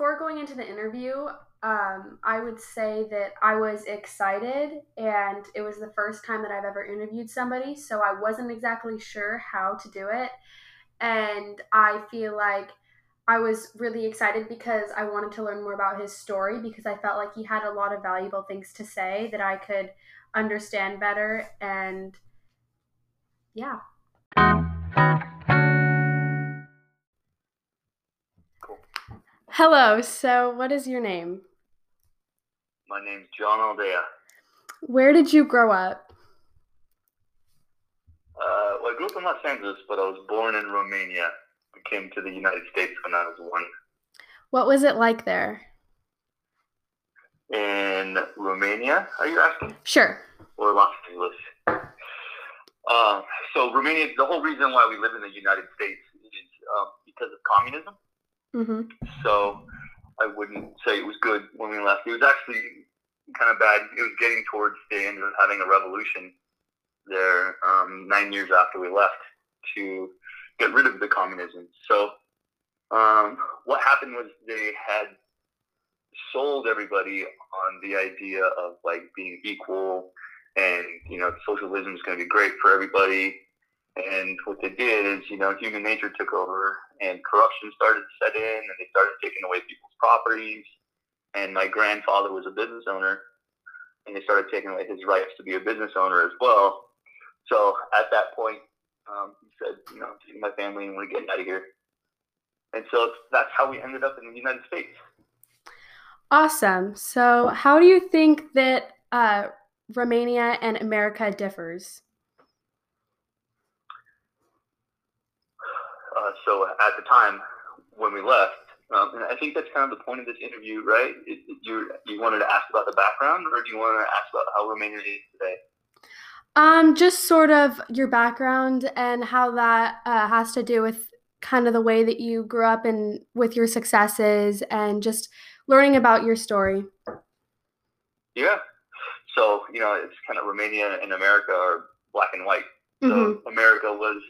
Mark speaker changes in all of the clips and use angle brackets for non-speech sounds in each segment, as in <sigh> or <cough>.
Speaker 1: before going into the interview, um, I would say that I was excited, and it was the first time that I've ever interviewed somebody, so I wasn't exactly sure how to do it. And I feel like I was really excited because I wanted to learn more about his story because I felt like he had a lot of valuable things to say that I could understand better. And yeah. Hello, so what is your name?
Speaker 2: My name's John Aldea.
Speaker 1: Where did you grow up?
Speaker 2: Uh, well, I grew up in Los Angeles, but I was born in Romania I came to the United States when I was one.
Speaker 1: What was it like there?
Speaker 2: In Romania, are you asking?
Speaker 1: Sure.
Speaker 2: Or Los Angeles? Uh, so Romania, the whole reason why we live in the United States is um, because of communism.
Speaker 1: Mm-hmm.
Speaker 2: So I wouldn't say it was good when we left. It was actually kind of bad. It was getting towards the end of having a revolution there um, nine years after we left to get rid of the communism. So um, what happened was they had sold everybody on the idea of like being equal and you know socialism is going to be great for everybody and what they did is you know human nature took over and corruption started to set in and they started taking away people's properties and my grandfather was a business owner and they started taking away his rights to be a business owner as well so at that point um, he said, you know, I'm taking my family and we're getting out of here. And so that's how we ended up in the United States.
Speaker 1: Awesome. So, how do you think that uh, Romania and America differs?
Speaker 2: Uh, so, at the time when we left, um, and I think that's kind of the point of this interview, right? It, it, you you wanted to ask about the background, or do you want to ask about how Romania is today?
Speaker 1: Um, just sort of your background and how that uh, has to do with kind of the way that you grew up and with your successes and just learning about your story.
Speaker 2: Yeah. So, you know, it's kind of Romania and America are black and white. So mm-hmm. America was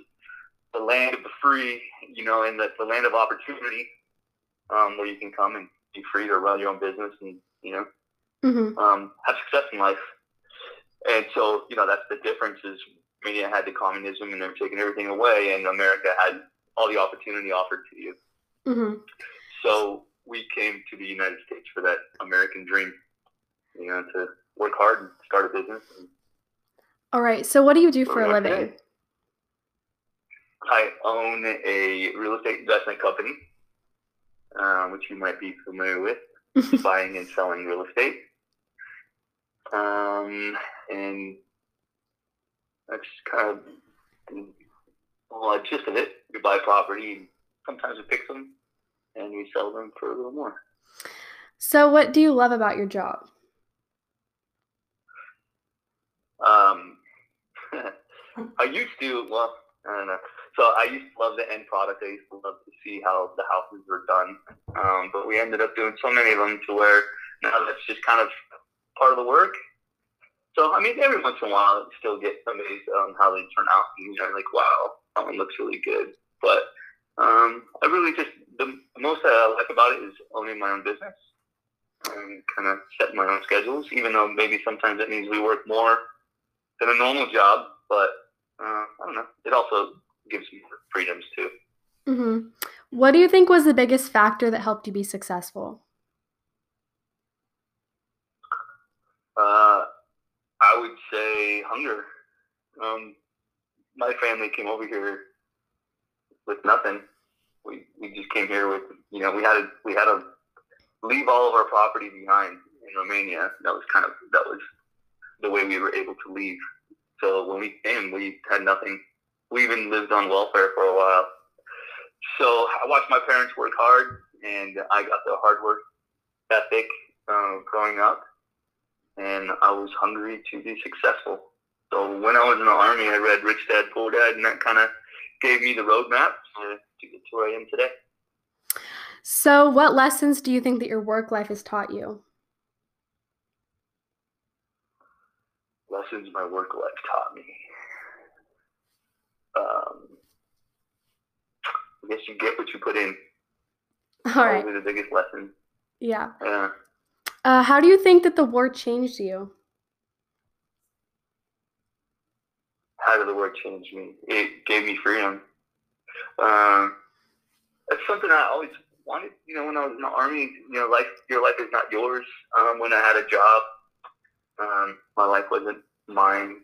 Speaker 2: the land of the free, you know, and the, the land of opportunity um, where you can come and be free to run your own business and, you know,
Speaker 1: mm-hmm.
Speaker 2: um, have success in life. And so, you know, that's the difference is Romania had the communism and they were taking everything away, and America had all the opportunity offered to you.
Speaker 1: Mm-hmm.
Speaker 2: So we came to the United States for that American dream, you know, to work hard and start a business.
Speaker 1: All right. So what do you do for a living? Today.
Speaker 2: I own a real estate investment company, uh, which you might be familiar with, <laughs> buying and selling real estate. Um, and that's kind of the gist of it. We buy property, and sometimes we pick them, and we sell them for a little more.
Speaker 1: So, what do you love about your job?
Speaker 2: Um, <laughs> I used to well, I don't know. So I used to love the end product. I used to love to see how the houses were done. Um, but we ended up doing so many of them to where now that's just kind of part of the work. So I mean, every once in a while, I still get amazed on how they turn out, and you know, like, wow, that one looks really good. But um, I really just the most that I like about it is owning my own business and kind of setting my own schedules. Even though maybe sometimes it means we work more than a normal job, but uh, I don't know. It also gives me freedoms too.
Speaker 1: Mm-hmm. What do you think was the biggest factor that helped you be successful?
Speaker 2: Uh, I would say hunger. Um, my family came over here with nothing. We we just came here with you know we had to we had to leave all of our property behind in Romania. That was kind of that was the way we were able to leave. So when we came, we had nothing. We even lived on welfare for a while. So I watched my parents work hard, and I got the hard work ethic uh, growing up and I was hungry to be successful. So when I was in the army, I read Rich Dad Poor Dad, and that kind of gave me the roadmap to, to get to where I am today.
Speaker 1: So, what lessons do you think that your work life has taught you?
Speaker 2: Lessons my work life taught me. Um, I guess you get what you put in. <laughs>
Speaker 1: All right.
Speaker 2: Probably the biggest lesson.
Speaker 1: Yeah.
Speaker 2: Yeah.
Speaker 1: Uh, how do you think that the war changed you?
Speaker 2: How did the war change me? It gave me freedom. Um, it's something I always wanted. You know, when I was in the army, you know, life your life is not yours. Um, when I had a job, um, my life wasn't mine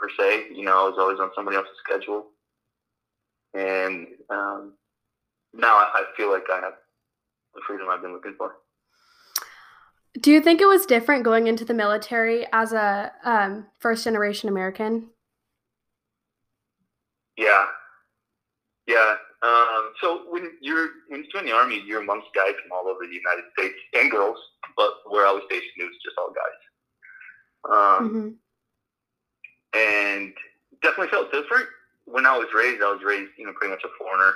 Speaker 2: per se. You know, I was always on somebody else's schedule, and um, now I, I feel like I have the freedom I've been looking for.
Speaker 1: Do you think it was different going into the military as a um, first generation American?
Speaker 2: Yeah, yeah. Um, so when you're when you join the army, you're amongst guys from all over the United States and girls, but where I was stationed, it was just all guys. Um,
Speaker 1: hmm
Speaker 2: and definitely felt different. When I was raised, I was raised, you know, pretty much a foreigner.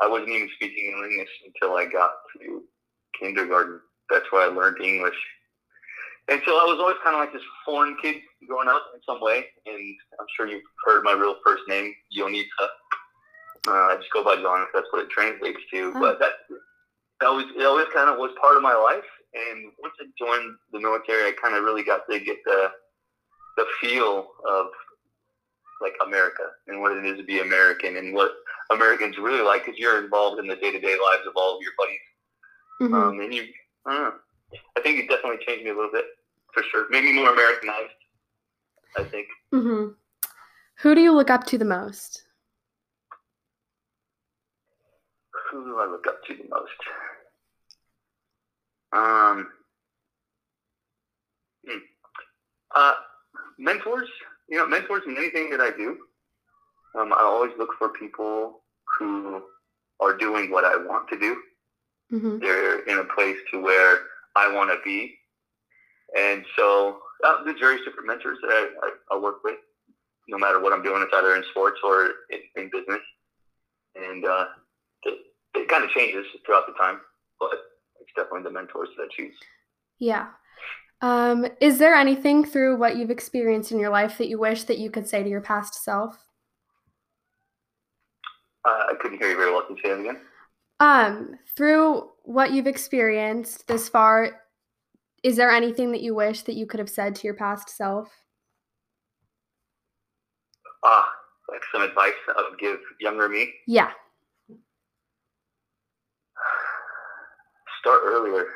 Speaker 2: I wasn't even speaking English until I got to kindergarten. That's where I learned English. And so I was always kind of like this foreign kid growing up in some way. And I'm sure you've heard my real first name, Yonita. Uh, I just go by John if that's what it translates to.
Speaker 1: Oh.
Speaker 2: But that that was it always kind of was part of my life. And once I joined the military, I kind of really got to get the the feel of like America and what it is to be American and what Americans really like because you're involved in the day to day lives of all of your buddies.
Speaker 1: hmm
Speaker 2: Um, and you, I. I think it definitely changed me a little bit for sure. Made me more Americanized. I think.
Speaker 1: hmm Who do you look up to the most?
Speaker 2: Who do I look up to the most? Um, hmm. uh, mentors. You know, mentors in anything that I do. Um, I always look for people who are doing what I want to do.
Speaker 1: hmm
Speaker 2: they're in a place to where I want to be. And so uh, there's various different mentors that I, I, I work with, no matter what I'm doing. It's either in sports or in, in business. And uh, it, it kind of changes throughout the time, but it's definitely the mentors that I choose.
Speaker 1: Yeah. Um, is there anything through what you've experienced in your life that you wish that you could say to your past self?
Speaker 2: Uh, I couldn't hear you very well. Can you say that again?
Speaker 1: Um, through what you've experienced this far, is there anything that you wish that you could have said to your past self?
Speaker 2: Ah, like some advice I would give younger me.
Speaker 1: Yeah. <sighs>
Speaker 2: Start earlier.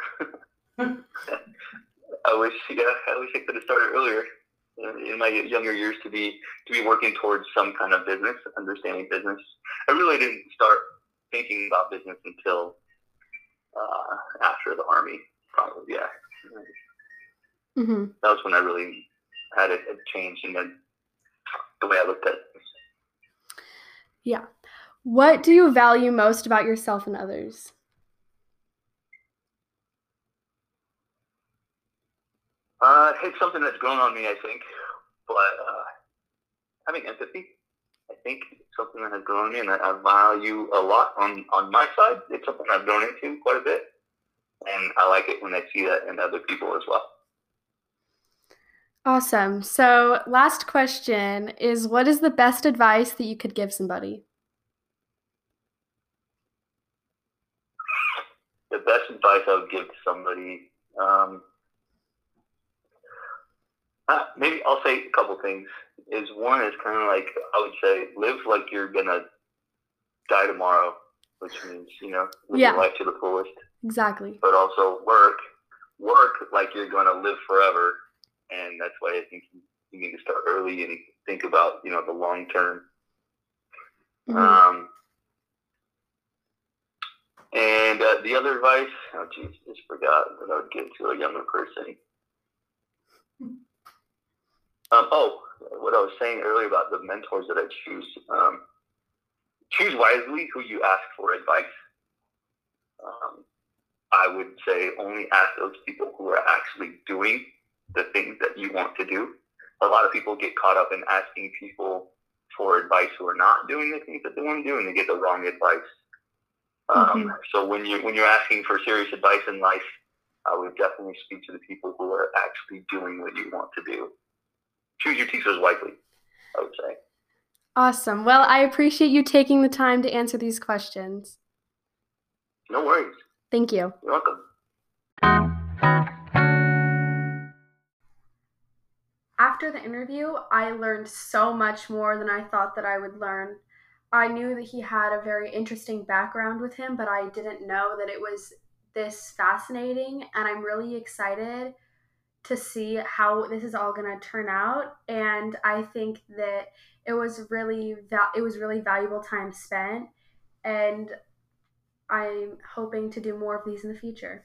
Speaker 2: <laughs> <laughs> I wish, yeah, I wish I could have started earlier in my younger years to be to be working towards some kind of business, understanding business. I really didn't start thinking about business until uh, after the army. Probably, yeah.
Speaker 1: hmm
Speaker 2: That was when I really had a, a change in the, the way I looked at. It.
Speaker 1: Yeah. What do you value most about yourself and others?
Speaker 2: Uh, it's something that's grown on me, I think, but uh, having empathy, I think, is something that has grown on me, and that I value a lot on on my side. It's something I've grown into quite a bit, and I like it when I see that in other people as well.
Speaker 1: Awesome. So, last question is what is the best advice that you could give somebody?
Speaker 2: The best advice I would give to somebody, um, uh, maybe I'll say a couple things. Is one is kind of like I would say, live like you're gonna die tomorrow, which means you know live
Speaker 1: Yeah.
Speaker 2: your life to the fullest.
Speaker 1: Exactly.
Speaker 2: but also work work like you're going to live forever and that's why i think you, need to start early and think about you know the long term
Speaker 1: Mhm.
Speaker 2: um, and uh, the other advice oh geez just forgot that i would give to a younger person um, oh what i was saying earlier about the mentors that i choose um, choose wisely who you ask for advice um, I would say only ask those people who are actually doing the things that you want to do. A lot of people get caught up in asking people for advice who are not doing the things that they want to do, and they get the wrong advice. Um,
Speaker 1: Mhm.
Speaker 2: So when you when you're asking for serious advice in life, I would definitely speak to the people who are actually doing what you want to do choose your teachers wisely, I would say.
Speaker 1: Awesome. Well, I appreciate you taking the time to answer these questions.
Speaker 2: No worries.
Speaker 1: Thank you.
Speaker 2: You're welcome.
Speaker 1: After the interview, I learned so much more than I thought that I would learn. I knew that he had a very interesting background with him, but I didn't know that it was this fascinating, and I'm really excited to see how this is all going to turn out. And I think that it was really val- it was really valuable time spent, and I'm hoping to do more of these in the future.